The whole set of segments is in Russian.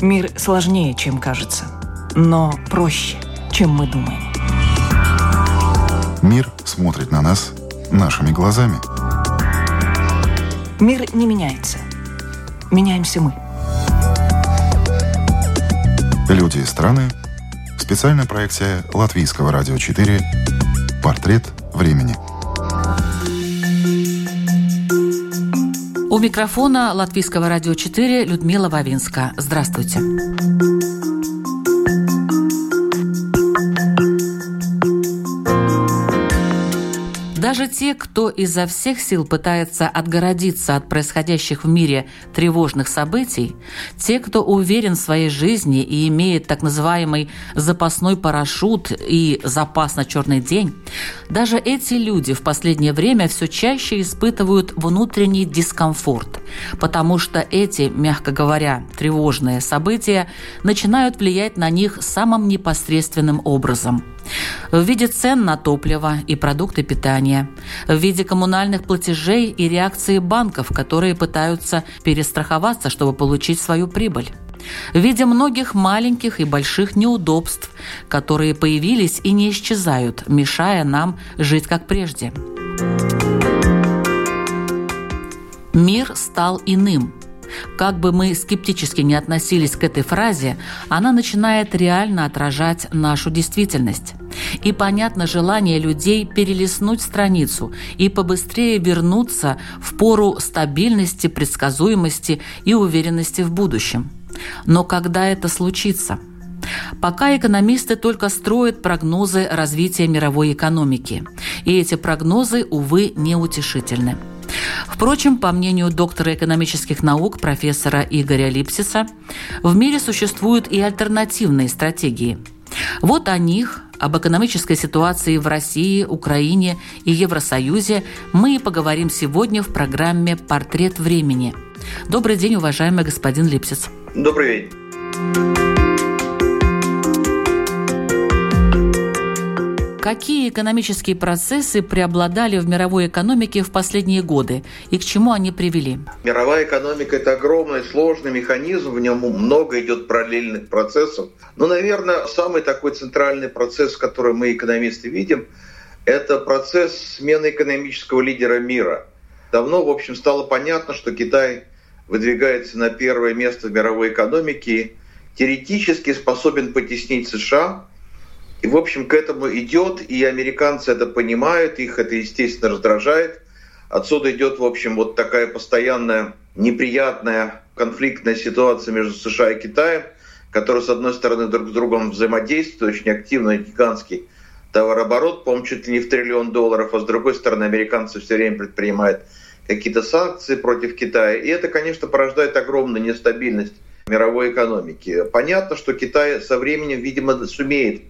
Мир сложнее, чем кажется, но проще, чем мы думаем. Мир смотрит на нас нашими глазами. Мир не меняется. Меняемся мы. Люди и страны. Специальная проекция Латвийского радио 4. Портрет времени. У микрофона Латвийского радио 4 Людмила Вавинска. Здравствуйте. Те, кто изо всех сил пытается отгородиться от происходящих в мире тревожных событий, те, кто уверен в своей жизни и имеет так называемый запасной парашют и запас на черный день, даже эти люди в последнее время все чаще испытывают внутренний дискомфорт, потому что эти, мягко говоря, тревожные события начинают влиять на них самым непосредственным образом – в виде цен на топливо и продукты питания, в виде коммунальных платежей и реакции банков, которые пытаются перестраховаться, чтобы получить свою прибыль в виде многих маленьких и больших неудобств, которые появились и не исчезают, мешая нам жить как прежде. Мир стал иным – как бы мы скептически не относились к этой фразе, она начинает реально отражать нашу действительность. И понятно желание людей перелистнуть страницу и побыстрее вернуться в пору стабильности, предсказуемости и уверенности в будущем. Но когда это случится – Пока экономисты только строят прогнозы развития мировой экономики. И эти прогнозы, увы, неутешительны. Впрочем, по мнению доктора экономических наук профессора Игоря Липсиса, в мире существуют и альтернативные стратегии. Вот о них, об экономической ситуации в России, Украине и Евросоюзе мы и поговорим сегодня в программе «Портрет времени». Добрый день, уважаемый господин Липсис. Добрый день. Какие экономические процессы преобладали в мировой экономике в последние годы и к чему они привели? Мировая экономика – это огромный сложный механизм, в нем много идет параллельных процессов. Но, наверное, самый такой центральный процесс, который мы, экономисты, видим, это процесс смены экономического лидера мира. Давно, в общем, стало понятно, что Китай выдвигается на первое место в мировой экономике, теоретически способен потеснить США – и, в общем, к этому идет, и американцы это понимают, их это, естественно, раздражает. Отсюда идет, в общем, вот такая постоянная неприятная конфликтная ситуация между США и Китаем, которые, с одной стороны, друг с другом взаимодействуют, очень активно, гигантский товарооборот, по-моему, чуть ли не в триллион долларов, а с другой стороны, американцы все время предпринимают какие-то санкции против Китая. И это, конечно, порождает огромную нестабильность мировой экономики. Понятно, что Китай со временем, видимо, сумеет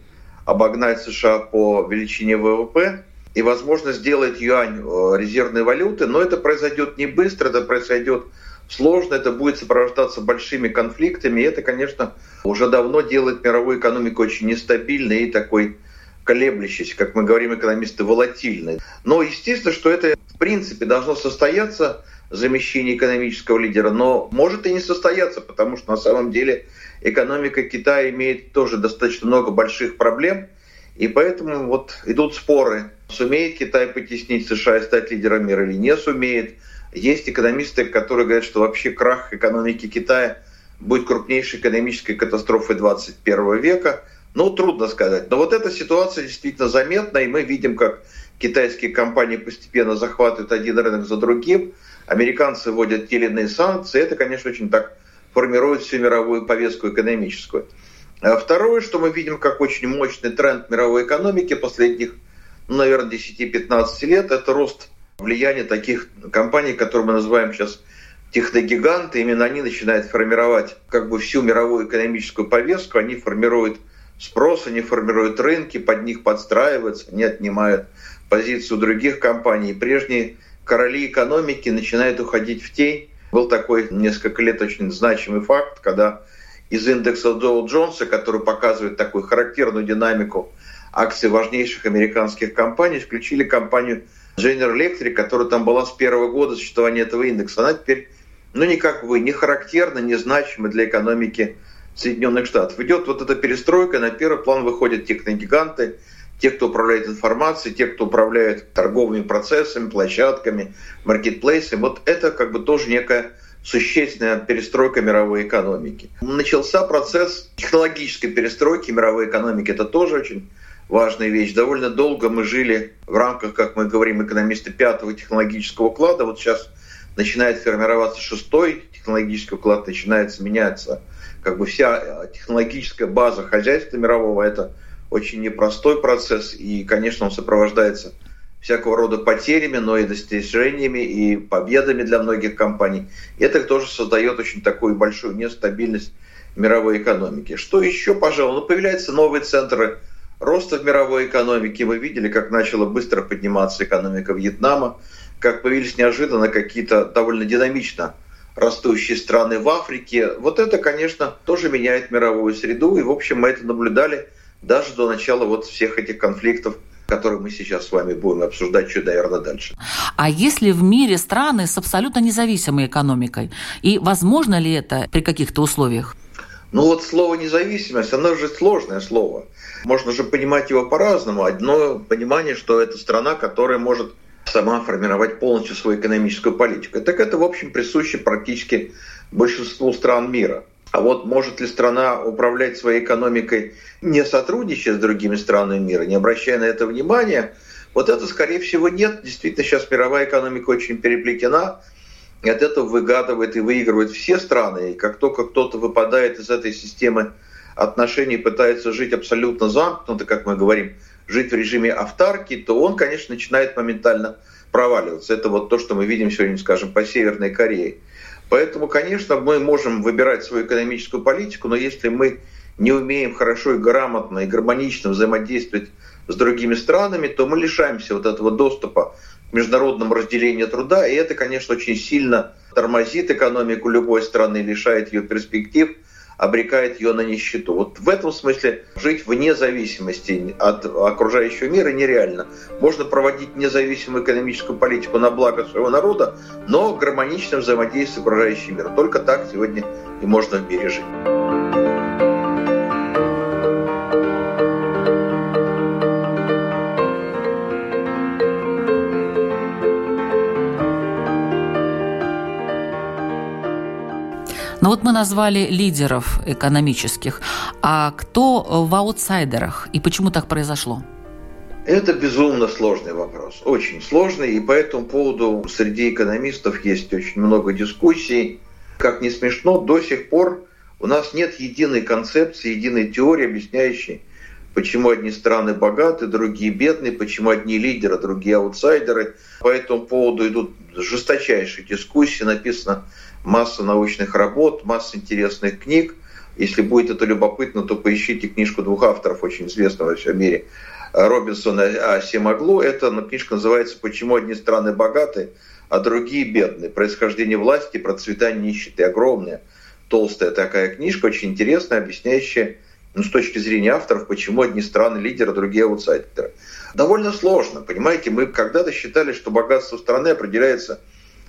обогнать США по величине ВВП и, возможно, сделать юань э, резервной валюты, но это произойдет не быстро, это произойдет сложно, это будет сопровождаться большими конфликтами, и это, конечно, уже давно делает мировую экономику очень нестабильной и такой колеблющейся, как мы говорим, экономисты, волатильной. Но естественно, что это в принципе должно состояться, замещение экономического лидера, но может и не состояться, потому что на самом деле экономика Китая имеет тоже достаточно много больших проблем, и поэтому вот идут споры, сумеет Китай потеснить США и стать лидером мира или не сумеет. Есть экономисты, которые говорят, что вообще крах экономики Китая будет крупнейшей экономической катастрофой 21 века. Ну, трудно сказать. Но вот эта ситуация действительно заметна, и мы видим, как китайские компании постепенно захватывают один рынок за другим. Американцы вводят те или иные санкции. Это, конечно, очень так формирует всю мировую повестку экономическую. А второе, что мы видим как очень мощный тренд мировой экономики последних, ну, наверное, 10-15 лет, это рост влияния таких компаний, которые мы называем сейчас техногиганты. Именно они начинают формировать как бы всю мировую экономическую повестку, они формируют спрос, они формируют рынки, под них подстраиваются, они отнимают позицию других компаний. Прежние короли экономики начинают уходить в тень, был такой несколько лет очень значимый факт, когда из индекса Доу Джонса, который показывает такую характерную динамику акций важнейших американских компаний, включили компанию General Electric, которая там была с первого года существования этого индекса. Она теперь, ну, никак бы не характерна, не значима для экономики Соединенных Штатов. Идет вот эта перестройка, на первый план выходят техногиганты, те, кто управляет информацией, те, кто управляет торговыми процессами, площадками, маркетплейсами. Вот это как бы тоже некая существенная перестройка мировой экономики. Начался процесс технологической перестройки мировой экономики. Это тоже очень важная вещь. Довольно долго мы жили в рамках, как мы говорим, экономисты пятого технологического уклада. Вот сейчас начинает формироваться шестой технологический уклад, начинается меняться как бы вся технологическая база хозяйства мирового. Это очень непростой процесс, и, конечно, он сопровождается всякого рода потерями, но и достижениями, и победами для многих компаний. Это тоже создает очень такую большую нестабильность мировой экономики. Что еще, пожалуй, ну, появляются новые центры роста в мировой экономике. Мы видели, как начала быстро подниматься экономика Вьетнама, как появились неожиданно какие-то довольно динамично растущие страны в Африке. Вот это, конечно, тоже меняет мировую среду. И, в общем, мы это наблюдали даже до начала вот всех этих конфликтов которые мы сейчас с вами будем обсуждать чуть, наверное, дальше. А если в мире страны с абсолютно независимой экономикой? И возможно ли это при каких-то условиях? Ну вот слово независимость, оно же сложное слово. Можно же понимать его по-разному. Одно понимание, что это страна, которая может сама формировать полностью свою экономическую политику. Так это, в общем, присуще практически большинству стран мира. А вот может ли страна управлять своей экономикой, не сотрудничая с другими странами мира, не обращая на это внимания, вот это, скорее всего, нет. Действительно, сейчас мировая экономика очень переплетена, и от этого выгадывает и выигрывает все страны. И как только кто-то выпадает из этой системы отношений, пытается жить абсолютно замкнуто, как мы говорим, жить в режиме автарки, то он, конечно, начинает моментально проваливаться. Это вот то, что мы видим сегодня, скажем, по Северной Корее. Поэтому, конечно, мы можем выбирать свою экономическую политику, но если мы не умеем хорошо и грамотно и гармонично взаимодействовать с другими странами, то мы лишаемся вот этого доступа к международному разделению труда, и это, конечно, очень сильно тормозит экономику любой страны, лишает ее перспектив – обрекает ее на нищету. Вот в этом смысле жить вне зависимости от окружающего мира нереально. Можно проводить независимую экономическую политику на благо своего народа, но гармонично взаимодействовать с окружающим миром. Только так сегодня и можно в мире жить. Но ну вот мы назвали лидеров экономических. А кто в аутсайдерах и почему так произошло? Это безумно сложный вопрос, очень сложный, и по этому поводу среди экономистов есть очень много дискуссий. Как не смешно, до сих пор у нас нет единой концепции, единой теории, объясняющей, почему одни страны богаты, другие бедные, почему одни лидеры, другие аутсайдеры. По этому поводу идут жесточайшие дискуссии, написано масса научных работ, масса интересных книг. Если будет это любопытно, то поищите книжку двух авторов, очень известного во всем мире, Робинсона Асимаглу. Эта книжка называется «Почему одни страны богаты, а другие бедные. Происхождение власти, процветание нищеты». Огромная, толстая такая книжка, очень интересная, объясняющая ну, с точки зрения авторов, почему одни страны лидеры, другие аутсайдеры. Довольно сложно, понимаете, мы когда-то считали, что богатство страны определяется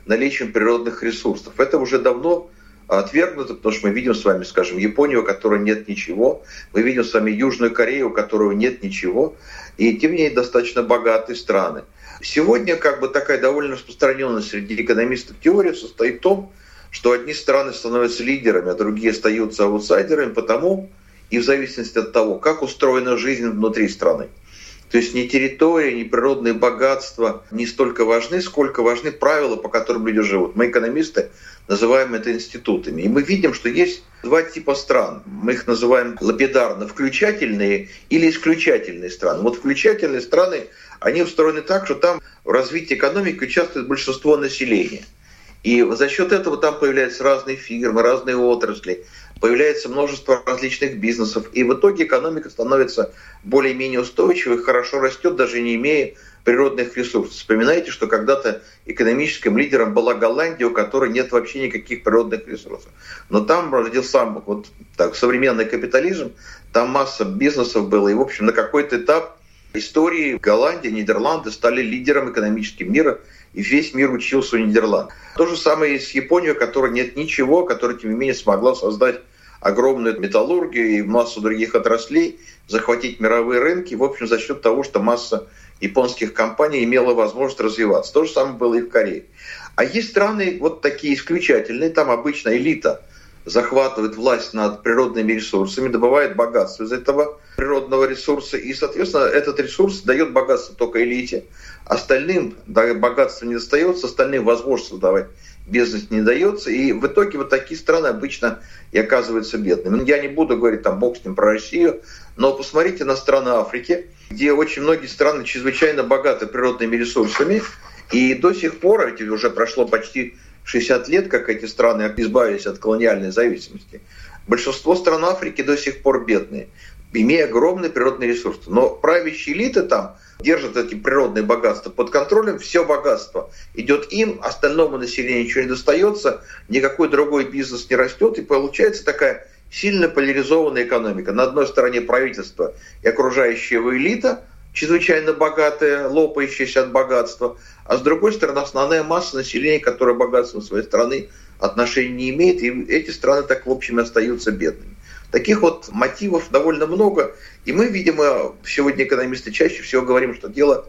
наличием природных ресурсов. Это уже давно отвергнуто, потому что мы видим с вами, скажем, Японию, у которой нет ничего, мы видим с вами Южную Корею, у которой нет ничего, и тем не менее достаточно богатые страны. Сегодня как бы такая довольно распространенная среди экономистов теория состоит в том, что одни страны становятся лидерами, а другие остаются аутсайдерами, потому и в зависимости от того, как устроена жизнь внутри страны. То есть ни территория, ни природные богатства не столько важны, сколько важны правила, по которым люди живут. Мы, экономисты, называем это институтами. И мы видим, что есть два типа стран. Мы их называем лапидарно включательные или исключательные страны. Вот включательные страны, они устроены так, что там в развитии экономики участвует большинство населения. И за счет этого там появляются разные фирмы, разные отрасли появляется множество различных бизнесов, и в итоге экономика становится более-менее устойчивой, хорошо растет, даже не имея природных ресурсов. Вспоминайте, что когда-то экономическим лидером была Голландия, у которой нет вообще никаких природных ресурсов. Но там родился вот так, современный капитализм, там масса бизнесов было, и, в общем, на какой-то этап истории Голландия, Нидерланды стали лидером экономическим мира, и весь мир учился у Нидерланд. То же самое и с Японией, у которой нет ничего, которая, тем не менее, смогла создать огромную металлургию и массу других отраслей, захватить мировые рынки, в общем, за счет того, что масса японских компаний имела возможность развиваться. То же самое было и в Корее. А есть страны вот такие исключительные, там обычно элита захватывает власть над природными ресурсами, добывает богатство из этого природного ресурса, и, соответственно, этот ресурс дает богатство только элите, остальным богатство не достается, остальным возможность создавать бизнес не дается, и в итоге вот такие страны обычно и оказываются бедными. Ну, я не буду говорить там бог с ним про Россию, но посмотрите на страны Африки, где очень многие страны чрезвычайно богаты природными ресурсами, и до сих пор, эти уже прошло почти 60 лет, как эти страны избавились от колониальной зависимости, большинство стран Африки до сих пор бедные, имея огромные природные ресурсы. Но правящие элиты там – держат эти природные богатства под контролем, все богатство идет им, остальному населению ничего не достается, никакой другой бизнес не растет, и получается такая сильно поляризованная экономика. На одной стороне правительство и окружающая его элита, чрезвычайно богатая, лопающаяся от богатства, а с другой стороны основная масса населения, которая богатством своей страны отношения не имеет, и эти страны так в общем остаются бедными. Таких вот мотивов довольно много. И мы, видимо, сегодня экономисты чаще всего говорим, что дело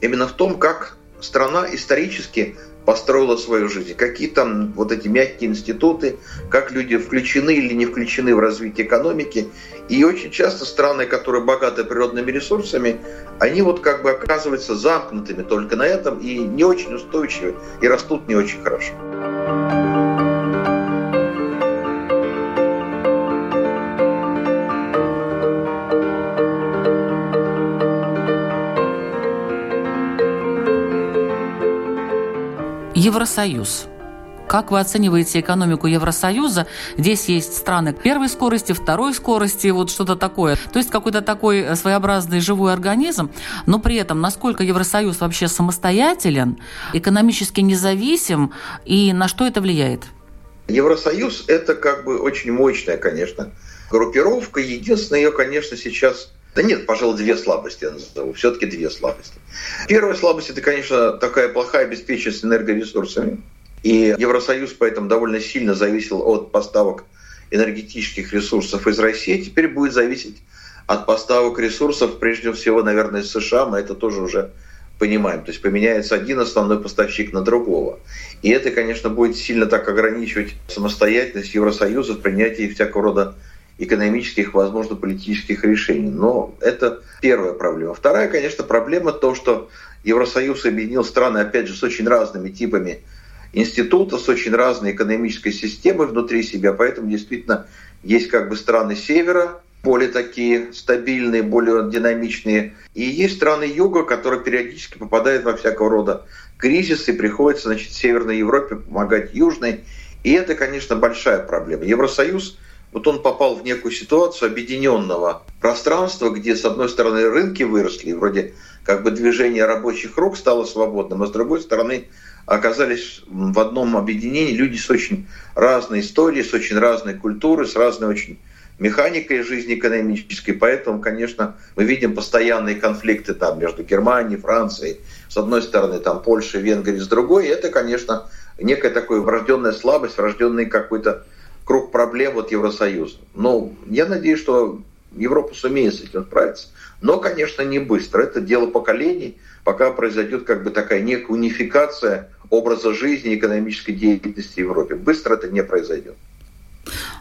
именно в том, как страна исторически построила свою жизнь, какие там вот эти мягкие институты, как люди включены или не включены в развитие экономики. И очень часто страны, которые богаты природными ресурсами, они вот как бы оказываются замкнутыми только на этом и не очень устойчивы, и растут не очень хорошо. Евросоюз. Как вы оцениваете экономику Евросоюза? Здесь есть страны первой скорости, второй скорости, вот что-то такое. То есть какой-то такой э, своеобразный живой организм, но при этом насколько Евросоюз вообще самостоятелен, экономически независим и на что это влияет? Евросоюз – это как бы очень мощная, конечно, группировка. Единственное ее, конечно, сейчас да нет, пожалуй, две слабости я назову. Все-таки две слабости. Первая слабость – это, конечно, такая плохая обеспеченность энергоресурсами. И Евросоюз поэтому довольно сильно зависел от поставок энергетических ресурсов из России. Теперь будет зависеть от поставок ресурсов, прежде всего, наверное, из США. Мы это тоже уже понимаем. То есть поменяется один основной поставщик на другого. И это, конечно, будет сильно так ограничивать самостоятельность Евросоюза в принятии всякого рода экономических, возможно, политических решений. Но это первая проблема. Вторая, конечно, проблема то, что Евросоюз объединил страны, опять же, с очень разными типами институтов, с очень разной экономической системой внутри себя. Поэтому действительно есть как бы страны севера, более такие стабильные, более динамичные. И есть страны юга, которые периодически попадают во всякого рода кризисы, и приходится значит, Северной Европе помогать Южной. И это, конечно, большая проблема. Евросоюз – вот он попал в некую ситуацию объединенного пространства, где, с одной стороны, рынки выросли, вроде как бы движение рабочих рук стало свободным, а с другой стороны, оказались в одном объединении люди с очень разной историей, с очень разной культурой, с разной очень механикой жизни экономической. Поэтому, конечно, мы видим постоянные конфликты там между Германией, Францией, с одной стороны, там Польшей, Венгрией, с другой. И это, конечно, некая такая врожденная слабость, врожденный какой-то круг проблем вот Евросоюза. Но я надеюсь, что Европа сумеет с этим справиться. Но, конечно, не быстро. Это дело поколений, пока произойдет как бы такая некая унификация образа жизни и экономической деятельности в Европе. Быстро это не произойдет.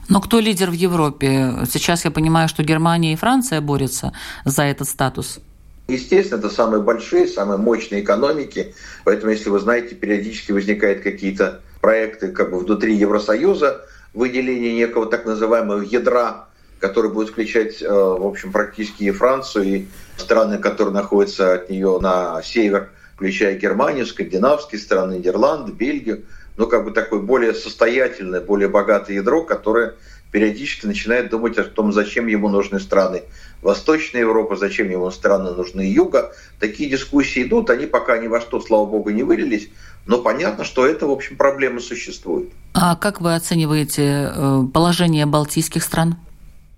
Но кто лидер в Европе? Сейчас я понимаю, что Германия и Франция борются за этот статус. Естественно, это самые большие, самые мощные экономики. Поэтому, если вы знаете, периодически возникают какие-то проекты как бы внутри Евросоюза, выделение некого так называемого ядра, который будет включать, э, в общем, практически и Францию, и страны, которые находятся от нее на север, включая Германию, скандинавские страны, Нидерланды, Бельгию, ну, как бы такое более состоятельное, более богатое ядро, которое периодически начинает думать о том, зачем ему нужны страны Восточной Европы, зачем ему страны нужны Юга. Такие дискуссии идут, они пока ни во что, слава богу, не вылились, но понятно, что это, в общем, проблема существует. А как вы оцениваете э, положение балтийских стран?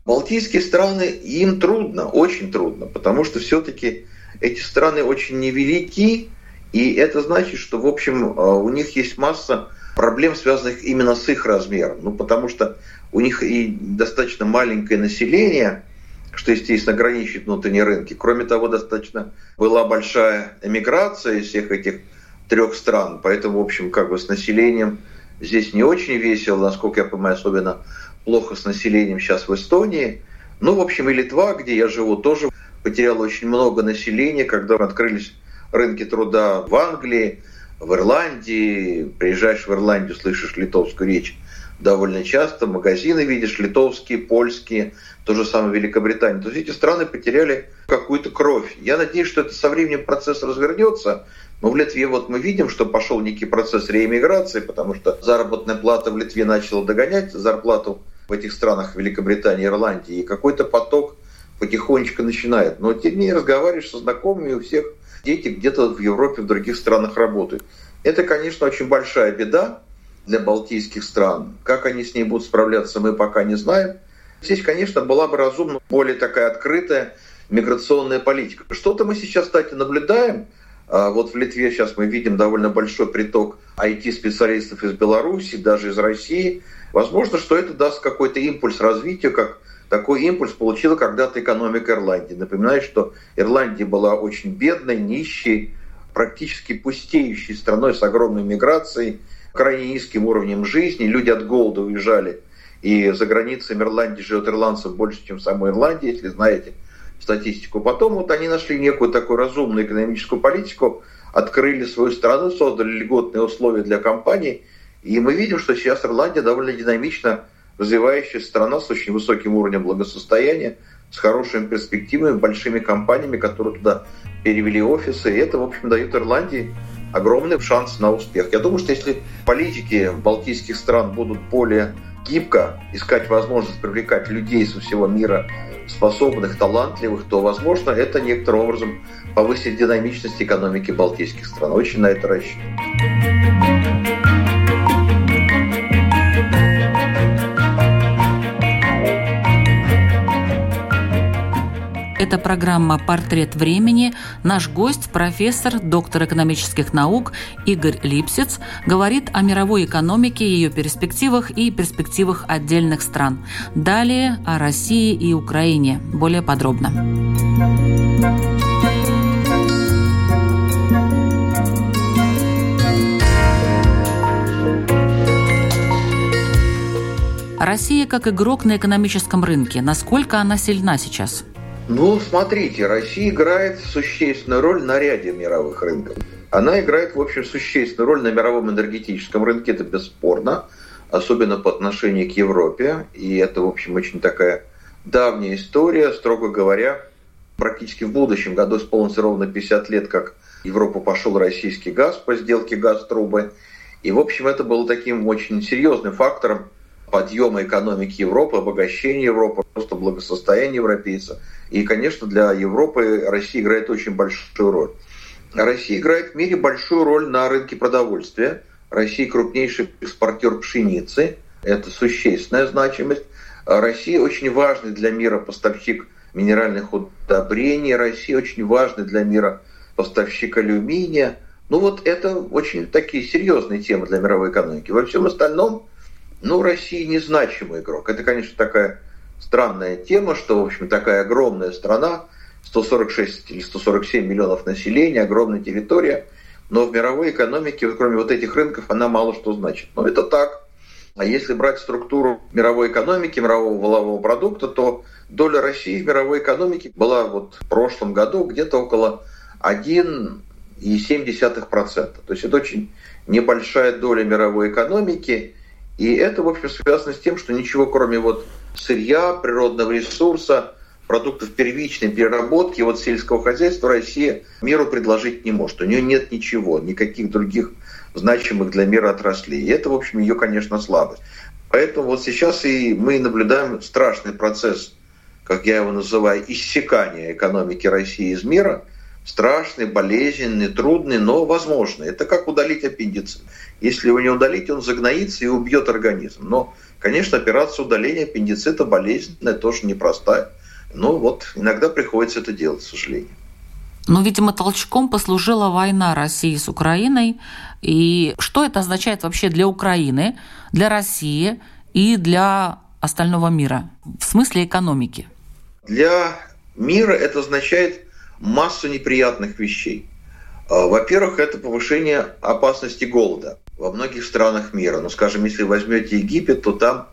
Балтийские страны, им трудно, очень трудно, потому что все-таки эти страны очень невелики, и это значит, что, в общем, э, у них есть масса проблем, связанных именно с их размером. Ну, потому что у них и достаточно маленькое население, что, естественно, ограничивает внутренние рынки. Кроме того, достаточно была большая эмиграция из всех этих трех стран, поэтому, в общем, как бы с населением здесь не очень весело, насколько я понимаю, особенно плохо с населением сейчас в Эстонии. Ну, в общем, и Литва, где я живу, тоже потеряла очень много населения, когда открылись рынки труда в Англии, в Ирландии. Приезжаешь в Ирландию, слышишь литовскую речь довольно часто. Магазины видишь литовские, польские, то же самое Великобритания. То есть эти страны потеряли какую-то кровь. Я надеюсь, что это со временем процесс развернется, но в Литве вот мы видим, что пошел некий процесс реэмиграции, потому что заработная плата в Литве начала догонять зарплату в этих странах Великобритании, Ирландии, и какой-то поток потихонечку начинает. Но тем не менее разговариваешь со знакомыми, у всех дети где-то в Европе, в других странах работают. Это, конечно, очень большая беда для балтийских стран. Как они с ней будут справляться, мы пока не знаем. Здесь, конечно, была бы разумна более такая открытая миграционная политика. Что-то мы сейчас, кстати, наблюдаем – вот в Литве сейчас мы видим довольно большой приток IT-специалистов из Беларуси, даже из России. Возможно, что это даст какой-то импульс развитию, как такой импульс получила когда-то экономика Ирландии. Напоминаю, что Ирландия была очень бедной, нищей, практически пустеющей страной с огромной миграцией, крайне низким уровнем жизни. Люди от голода уезжали. И за границами Ирландии живет ирландцев больше, чем в самой Ирландии, если знаете статистику. Потом вот они нашли некую такую разумную экономическую политику, открыли свою страну, создали льготные условия для компаний. И мы видим, что сейчас Ирландия довольно динамично развивающаяся страна с очень высоким уровнем благосостояния, с хорошими перспективами, большими компаниями, которые туда перевели офисы. И это, в общем, дает Ирландии огромный шанс на успех. Я думаю, что если политики балтийских стран будут более гибко искать возможность привлекать людей со всего мира способных, талантливых, то, возможно, это некоторым образом повысит динамичность экономики балтийских стран. Очень на это рассчитываю. Это программа «Портрет времени». Наш гость, профессор, доктор экономических наук Игорь Липсец, говорит о мировой экономике, ее перспективах и перспективах отдельных стран. Далее о России и Украине. Более подробно. Россия как игрок на экономическом рынке. Насколько она сильна сейчас? Ну, смотрите, Россия играет существенную роль на ряде мировых рынков. Она играет, в общем, существенную роль на мировом энергетическом рынке, это бесспорно, особенно по отношению к Европе. И это, в общем, очень такая давняя история, строго говоря, практически в будущем году исполнится ровно 50 лет, как в Европу пошел российский газ по сделке газ-трубы. И, в общем, это было таким очень серьезным фактором подъема экономики Европы, обогащения Европы, просто благосостояния европейцев – и, конечно, для Европы Россия играет очень большую роль. Россия играет в мире большую роль на рынке продовольствия. Россия крупнейший экспортер пшеницы. Это существенная значимость. Россия очень важный для мира поставщик минеральных удобрений. Россия очень важный для мира поставщик алюминия. Ну вот это очень такие серьезные темы для мировой экономики. Во всем остальном, ну, Россия незначимый игрок. Это, конечно, такая странная тема, что, в общем, такая огромная страна, 146 или 147 миллионов населения, огромная территория, но в мировой экономике, кроме вот этих рынков, она мало что значит. Но это так. А если брать структуру мировой экономики, мирового валового продукта, то доля России в мировой экономике была вот в прошлом году где-то около 1,7%. То есть это очень небольшая доля мировой экономики. И это, в общем, связано с тем, что ничего кроме вот сырья, природного ресурса, продуктов первичной переработки, вот сельского хозяйства Россия миру предложить не может. У нее нет ничего, никаких других значимых для мира отраслей. И это, в общем, ее, конечно, слабость. Поэтому вот сейчас и мы наблюдаем страшный процесс, как я его называю, иссякания экономики России из мира. Страшный, болезненный, трудный, но возможный. Это как удалить аппендицит. Если его не удалить, он загноится и убьет организм. Но Конечно, операция удаления аппендицита болезненная, тоже непростая. Но вот иногда приходится это делать, к сожалению. Но, видимо, толчком послужила война России с Украиной. И что это означает вообще для Украины, для России и для остального мира в смысле экономики? Для мира это означает массу неприятных вещей. А, во-первых, это повышение опасности голода во многих странах мира. Ну, скажем, если возьмете Египет, то там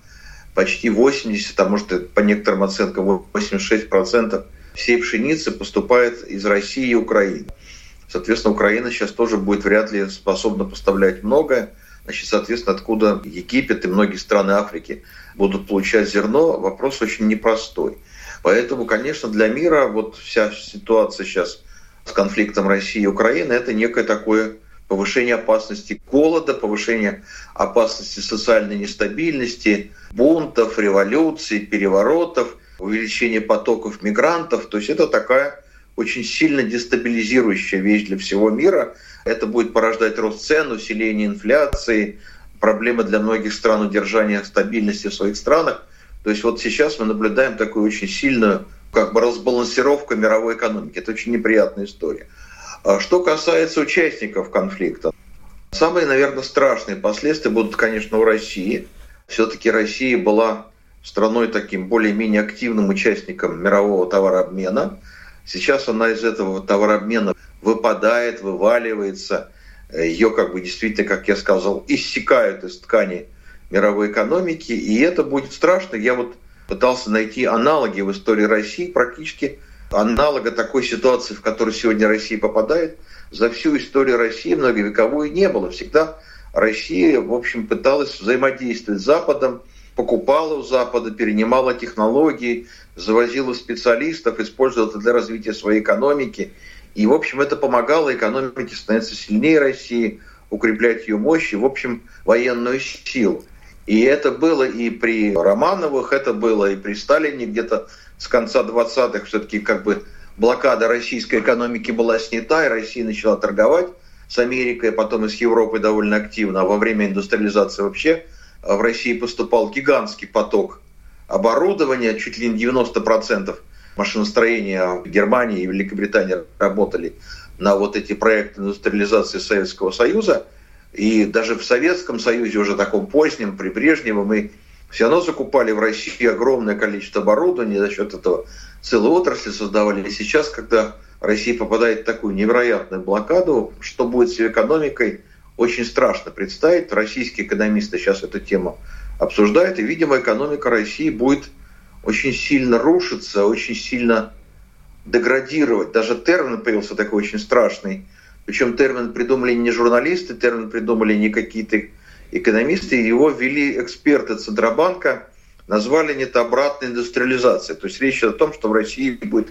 почти 80, а может по некоторым оценкам 86% всей пшеницы поступает из России и Украины. Соответственно, Украина сейчас тоже будет вряд ли способна поставлять многое. Значит, соответственно, откуда Египет и многие страны Африки будут получать зерно, вопрос очень непростой. Поэтому, конечно, для мира вот вся ситуация сейчас с конфликтом России и Украины – это некое такое повышение опасности голода, повышение опасности социальной нестабильности, бунтов, революций, переворотов, увеличение потоков мигрантов. То есть это такая очень сильно дестабилизирующая вещь для всего мира. Это будет порождать рост цен, усиление инфляции, проблемы для многих стран удержания стабильности в своих странах. То есть вот сейчас мы наблюдаем такую очень сильную как бы разбалансировку мировой экономики. Это очень неприятная история. А что касается участников конфликта, самые, наверное, страшные последствия будут, конечно, у России. Все-таки Россия была страной таким более-менее активным участником мирового товарообмена. Сейчас она из этого товарообмена выпадает, вываливается. Ее, как бы действительно, как я сказал, иссякают из ткани мировой экономики. И это будет страшно. Я вот пытался найти аналоги в истории России практически – аналога такой ситуации, в которую сегодня Россия попадает, за всю историю России многовековую не было. Всегда Россия, в общем, пыталась взаимодействовать с Западом, покупала у Запада, перенимала технологии, завозила специалистов, использовала это для развития своей экономики. И, в общем, это помогало экономике становиться сильнее России, укреплять ее мощь и, в общем, военную силу. И это было и при Романовых, это было и при Сталине где-то с конца 20-х все-таки как бы блокада российской экономики была снята, и Россия начала торговать с Америкой, потом и с Европой довольно активно. А во время индустриализации вообще а, в России поступал гигантский поток оборудования, чуть ли не 90% машиностроения Германии и Великобритании работали на вот эти проекты индустриализации Советского Союза. И даже в Советском Союзе, уже таком позднем, при Брежневе, мы все равно закупали в России огромное количество оборудования, за счет этого целые отрасли создавали. И сейчас, когда Россия попадает в такую невероятную блокаду, что будет с экономикой, очень страшно представить. Российские экономисты сейчас эту тему обсуждают, и, видимо, экономика России будет очень сильно рушиться, очень сильно деградировать. Даже термин появился такой очень страшный. Причем термин придумали не журналисты, термин придумали не какие-то экономисты, его ввели эксперты Центробанка, назвали это обратной индустриализацией. То есть речь идет о том, что в России будет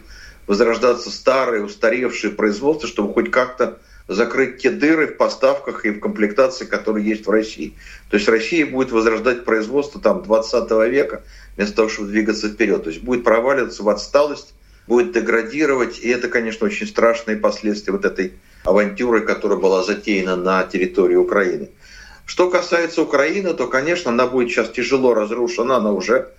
возрождаться старое, устаревшее производство, чтобы хоть как-то закрыть те дыры в поставках и в комплектации, которые есть в России. То есть Россия будет возрождать производство там 20 века, вместо того, чтобы двигаться вперед. То есть будет проваливаться в отсталость, будет деградировать. И это, конечно, очень страшные последствия вот этой авантюры, которая была затеяна на территории Украины. Что касается Украины, то, конечно, она будет сейчас тяжело разрушена, она уже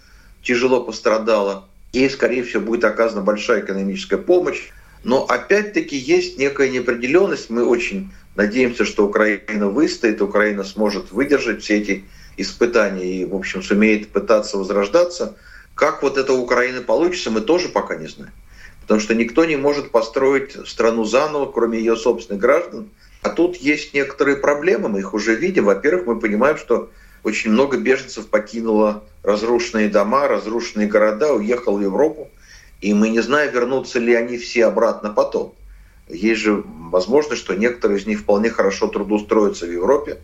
тяжело пострадала. Ей, скорее всего, будет оказана большая экономическая помощь. Но опять-таки есть некая неопределенность. Мы очень надеемся, что Украина выстоит, Украина сможет выдержать все эти испытания и, в общем, сумеет пытаться возрождаться. Как вот это у Украины получится, мы тоже пока не знаем. Потому что никто не может построить страну заново, кроме ее собственных граждан. А тут есть некоторые проблемы, мы их уже видим. Во-первых, мы понимаем, что очень много беженцев покинуло разрушенные дома, разрушенные города, уехал в Европу. И мы не знаем, вернутся ли они все обратно потом. Есть же возможность, что некоторые из них вполне хорошо трудоустроятся в Европе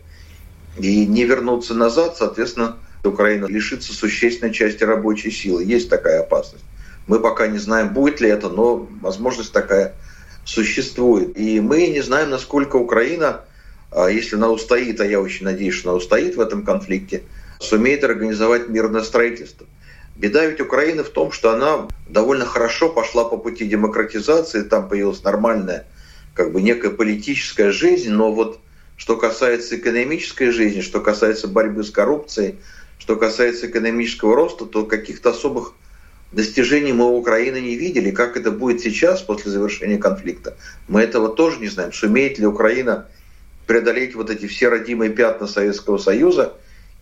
и не вернутся назад, соответственно, Украина лишится существенной части рабочей силы. Есть такая опасность. Мы пока не знаем, будет ли это, но возможность такая существует. И мы не знаем, насколько Украина, а, если она устоит, а я очень надеюсь, что она устоит в этом конфликте, сумеет организовать мирное строительство. Беда ведь Украины в том, что она довольно хорошо пошла по пути демократизации, там появилась нормальная, как бы некая политическая жизнь, но вот что касается экономической жизни, что касается борьбы с коррупцией, что касается экономического роста, то каких-то особых достижений мы у Украины не видели. Как это будет сейчас, после завершения конфликта, мы этого тоже не знаем. Сумеет ли Украина преодолеть вот эти все родимые пятна Советского Союза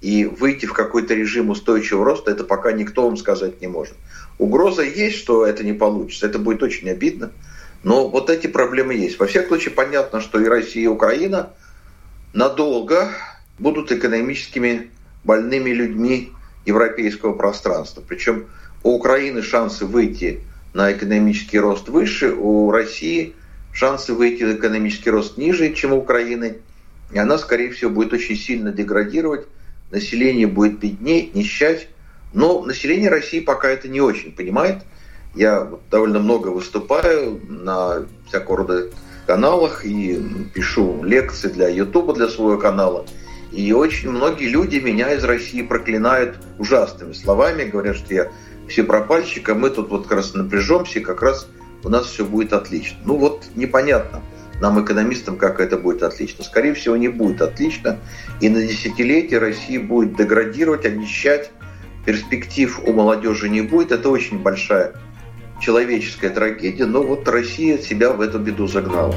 и выйти в какой-то режим устойчивого роста, это пока никто вам сказать не может. Угроза есть, что это не получится. Это будет очень обидно. Но вот эти проблемы есть. Во всяком случае, понятно, что и Россия, и Украина надолго будут экономическими больными людьми европейского пространства. Причем у Украины шансы выйти на экономический рост выше, у России шансы выйти на экономический рост ниже, чем у Украины. И она, скорее всего, будет очень сильно деградировать, население будет беднеть, нищать. Но население России пока это не очень понимает. Я довольно много выступаю на всякого рода каналах и пишу лекции для Ютуба, для своего канала. И очень многие люди меня из России проклинают ужасными словами, говорят, что я все пропальщик, а мы тут вот как раз напряжемся, и как раз у нас все будет отлично. Ну вот непонятно нам, экономистам, как это будет отлично. Скорее всего, не будет отлично. И на десятилетие Россия будет деградировать, обнищать. Перспектив у молодежи не будет. Это очень большая человеческая трагедия. Но вот Россия себя в эту беду загнала.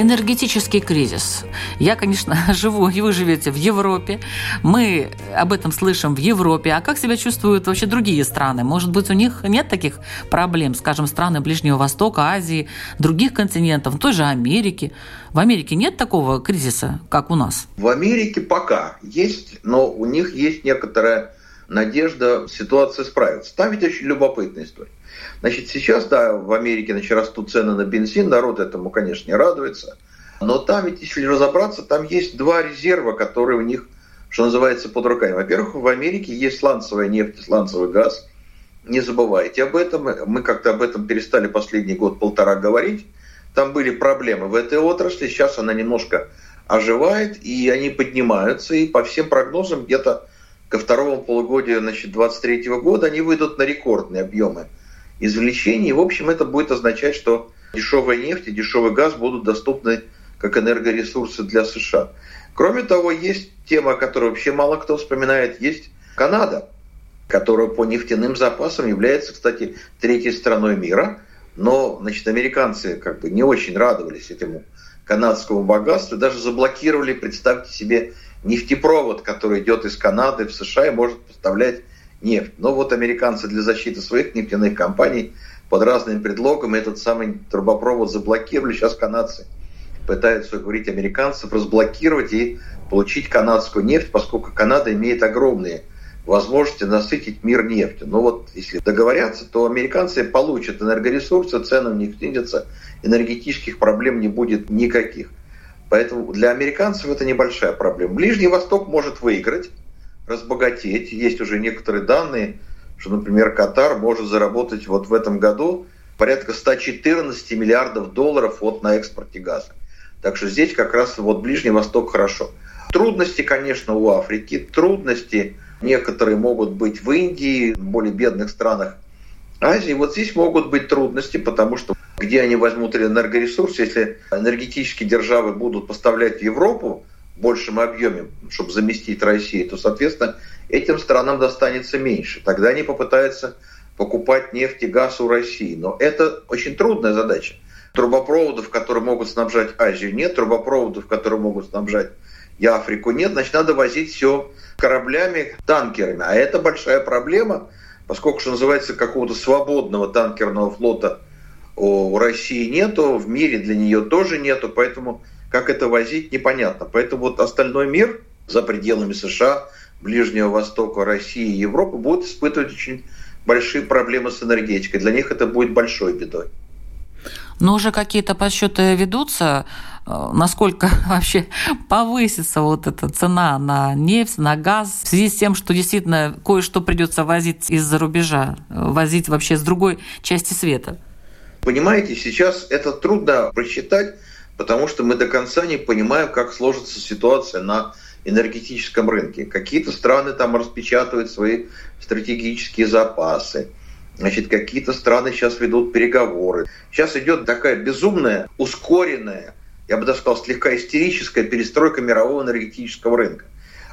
Энергетический кризис. Я, конечно, живу, и вы живете в Европе. Мы об этом слышим в Европе. А как себя чувствуют вообще другие страны? Может быть, у них нет таких проблем, скажем, страны Ближнего Востока, Азии, других континентов, той же Америки. В Америке нет такого кризиса, как у нас? В Америке пока есть, но у них есть некоторая надежда ситуация справится. Там ведь очень любопытная история. Значит, сейчас, да, в Америке значит, растут цены на бензин, народ этому, конечно, не радуется. Но там ведь, если разобраться, там есть два резерва, которые у них, что называется, под руками. Во-первых, в Америке есть сланцевая нефть, сланцевый газ. Не забывайте об этом. Мы как-то об этом перестали последний год-полтора говорить. Там были проблемы в этой отрасли. Сейчас она немножко оживает, и они поднимаются. И по всем прогнозам где-то ко второму полугодию 2023 года они выйдут на рекордные объемы извлечений. В общем, это будет означать, что дешевая нефть и дешевый газ будут доступны как энергоресурсы для США. Кроме того, есть тема, которую вообще мало кто вспоминает, есть Канада, которая по нефтяным запасам является, кстати, третьей страной мира. Но, значит, американцы как бы не очень радовались этому канадскому богатству, даже заблокировали, представьте себе, нефтепровод, который идет из Канады в США и может поставлять нефть. Но вот американцы для защиты своих нефтяных компаний под разными предлогами этот самый трубопровод заблокировали. Сейчас канадцы пытаются говорить американцев разблокировать и получить канадскую нефть, поскольку Канада имеет огромные возможности насытить мир нефтью. Но вот если договорятся, то американцы получат энергоресурсы, цены не снизятся, энергетических проблем не будет никаких. Поэтому для американцев это небольшая проблема. Ближний Восток может выиграть, разбогатеть. Есть уже некоторые данные, что, например, Катар может заработать вот в этом году порядка 114 миллиардов долларов вот на экспорте газа. Так что здесь как раз вот Ближний Восток хорошо. Трудности, конечно, у Африки, трудности некоторые могут быть в Индии, в более бедных странах Азии. Вот здесь могут быть трудности, потому что где они возьмут энергоресурсы, если энергетические державы будут поставлять в Европу, большем объеме, чтобы заместить Россию, то, соответственно, этим странам достанется меньше. Тогда они попытаются покупать нефть и газ у России. Но это очень трудная задача. Трубопроводов, которые могут снабжать Азию, нет. Трубопроводов, которые могут снабжать и Африку, нет. Значит, надо возить все кораблями, танкерами. А это большая проблема, поскольку, что называется, какого-то свободного танкерного флота у России нету, в мире для нее тоже нету, поэтому как это возить, непонятно. Поэтому вот остальной мир за пределами США, Ближнего Востока, России и Европы будет испытывать очень большие проблемы с энергетикой. Для них это будет большой бедой. Но уже какие-то подсчеты ведутся, э, насколько вообще повысится вот эта цена на нефть, на газ, в связи с тем, что действительно кое-что придется возить из-за рубежа, возить вообще с другой части света. Понимаете, сейчас это трудно просчитать, потому что мы до конца не понимаем, как сложится ситуация на энергетическом рынке. Какие-то страны там распечатывают свои стратегические запасы. Значит, какие-то страны сейчас ведут переговоры. Сейчас идет такая безумная, ускоренная, я бы даже сказал, слегка истерическая перестройка мирового энергетического рынка.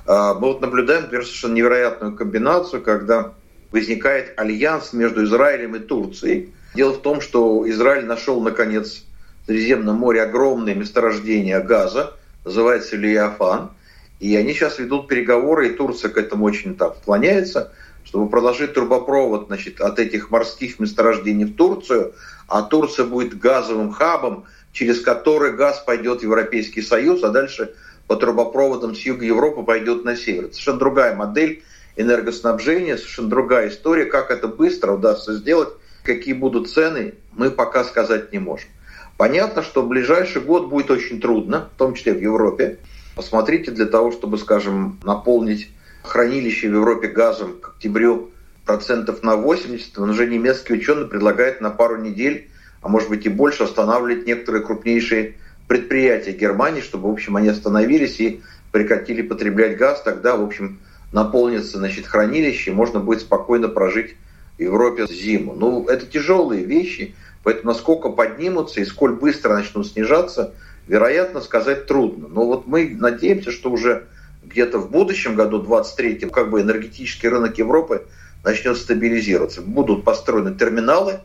А, мы вот наблюдаем, например, совершенно невероятную комбинацию, когда возникает альянс между Израилем и Турцией. Дело в том, что Израиль нашел, наконец, Средиземном море огромное месторождение газа, называется Лиафан. И они сейчас ведут переговоры, и Турция к этому очень так склоняется, чтобы проложить трубопровод значит, от этих морских месторождений в Турцию, а Турция будет газовым хабом, через который газ пойдет в Европейский Союз, а дальше по трубопроводам с юга Европы пойдет на север. Это совершенно другая модель энергоснабжения, совершенно другая история. Как это быстро удастся сделать, какие будут цены, мы пока сказать не можем. Понятно, что в ближайший год будет очень трудно, в том числе в Европе. Посмотрите, для того, чтобы, скажем, наполнить хранилище в Европе газом к октябрю процентов на 80, уже немецкий ученый предлагает на пару недель, а может быть и больше, останавливать некоторые крупнейшие предприятия Германии, чтобы, в общем, они остановились и прекратили потреблять газ. Тогда, в общем, наполнится значит, хранилище, и можно будет спокойно прожить в Европе зиму. Ну, это тяжелые вещи, поэтому насколько поднимутся и сколь быстро начнут снижаться, вероятно, сказать трудно. Но вот мы надеемся, что уже где-то в будущем году, 23-м, как бы энергетический рынок Европы начнет стабилизироваться. Будут построены терминалы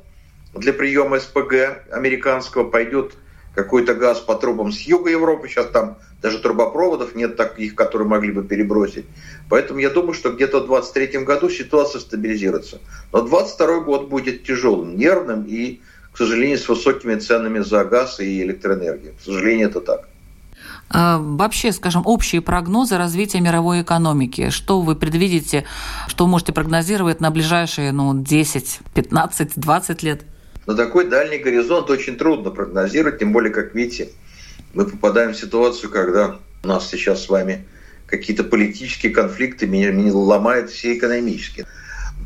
для приема СПГ американского, пойдет какой-то газ по трубам с юга Европы, сейчас там даже трубопроводов нет таких, которые могли бы перебросить. Поэтому я думаю, что где-то в 2023 году ситуация стабилизируется. Но 2022 год будет тяжелым, нервным и, к сожалению, с высокими ценами за газ и электроэнергию. К сожалению, это так. А, вообще, скажем, общие прогнозы развития мировой экономики. Что вы предвидите, что вы можете прогнозировать на ближайшие ну, 10, 15, 20 лет? На такой дальний горизонт очень трудно прогнозировать, тем более, как видите, мы попадаем в ситуацию, когда у нас сейчас с вами какие-то политические конфликты ломают все экономические.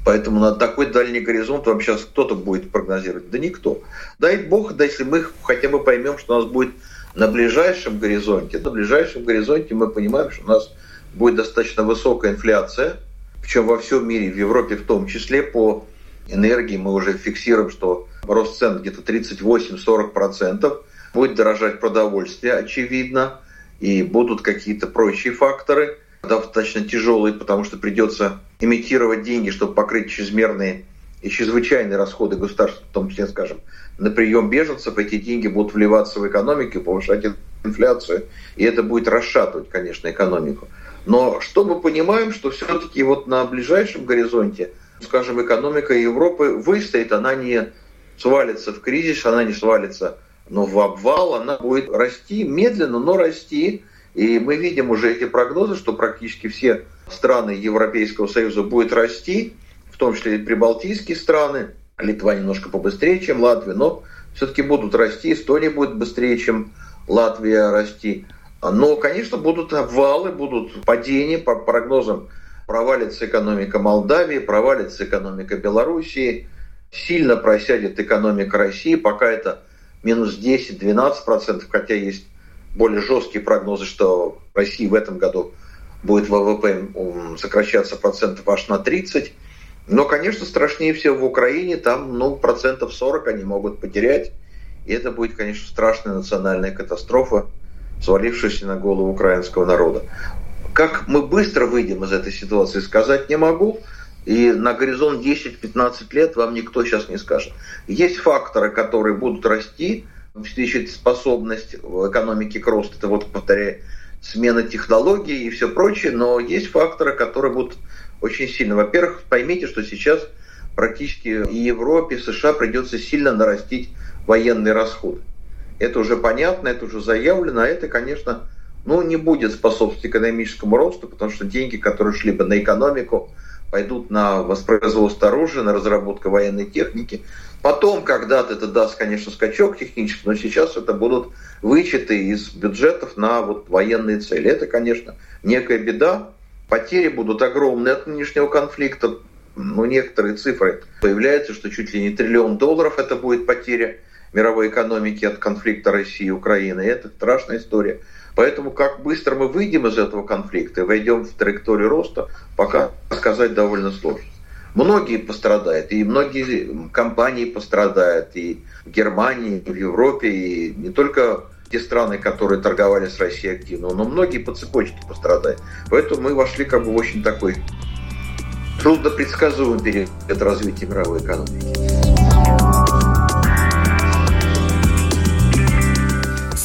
Поэтому на такой дальний горизонт вам сейчас кто-то будет прогнозировать? Да никто. Дай бог, да если мы хотя бы поймем, что у нас будет на ближайшем горизонте. На ближайшем горизонте мы понимаем, что у нас будет достаточно высокая инфляция, причем во всем мире, в Европе в том числе, по энергии мы уже фиксируем, что рост цен где-то 38-40%. Будет дорожать продовольствие, очевидно, и будут какие-то прочие факторы, достаточно тяжелые, потому что придется имитировать деньги, чтобы покрыть чрезмерные и чрезвычайные расходы государства, в том числе, скажем, на прием беженцев, эти деньги будут вливаться в экономику, повышать инфляцию, и это будет расшатывать, конечно, экономику. Но что мы понимаем, что все-таки вот на ближайшем горизонте, скажем, экономика Европы выстоит, она не свалится в кризис, она не свалится но в обвал, она будет расти медленно, но расти. И мы видим уже эти прогнозы, что практически все страны Европейского Союза будут расти, в том числе и прибалтийские страны. Литва немножко побыстрее, чем Латвия, но все-таки будут расти. Эстония будет быстрее, чем Латвия расти. Но, конечно, будут обвалы, будут падения по прогнозам. Провалится экономика Молдавии, провалится экономика Белоруссии, сильно просядет экономика России, пока это минус 10-12%, хотя есть более жесткие прогнозы, что в России в этом году будет ВВП сокращаться процентов аж на 30. Но, конечно, страшнее всего в Украине, там ну, процентов 40 они могут потерять. И это будет, конечно, страшная национальная катастрофа, свалившаяся на голову украинского народа. Как мы быстро выйдем из этой ситуации, сказать не могу. И на горизонт 10-15 лет вам никто сейчас не скажет. Есть факторы, которые будут расти, обеспечить способность в экономике к росту. Это вот, повторяю, смена технологий и все прочее. Но есть факторы, которые будут очень сильно. Во-первых, поймите, что сейчас практически и Европе, и США придется сильно нарастить военные расходы. Это уже понятно, это уже заявлено, а это, конечно, ну, не будет способствовать экономическому росту, потому что деньги, которые шли бы на экономику, пойдут на воспроизводство оружия, на разработку военной техники. Потом когда-то это даст, конечно, скачок технический, но сейчас это будут вычеты из бюджетов на вот военные цели. Это, конечно, некая беда. Потери будут огромные от нынешнего конфликта. Ну, некоторые цифры появляются, что чуть ли не триллион долларов это будет потеря мировой экономики от конфликта России и Украины. Это страшная история. Поэтому как быстро мы выйдем из этого конфликта и войдем в траекторию роста, пока сказать довольно сложно. Многие пострадают, и многие компании пострадают, и в Германии, и в Европе, и не только те страны, которые торговали с Россией активно, но многие по цепочке пострадают. Поэтому мы вошли как бы в очень такой труднопредсказуемый период развития мировой экономики.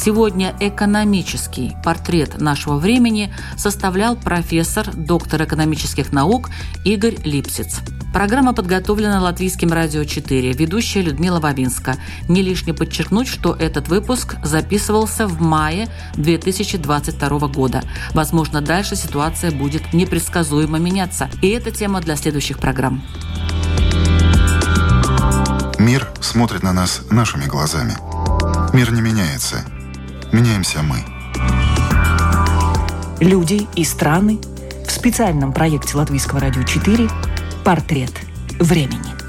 Сегодня экономический портрет нашего времени составлял профессор, доктор экономических наук Игорь Липсиц. Программа подготовлена Латвийским радио 4, ведущая Людмила Вавинска. Не лишне подчеркнуть, что этот выпуск записывался в мае 2022 года. Возможно, дальше ситуация будет непредсказуемо меняться. И это тема для следующих программ. Мир смотрит на нас нашими глазами. Мир не меняется – меняемся мы. Люди и страны в специальном проекте Латвийского радио 4 «Портрет времени».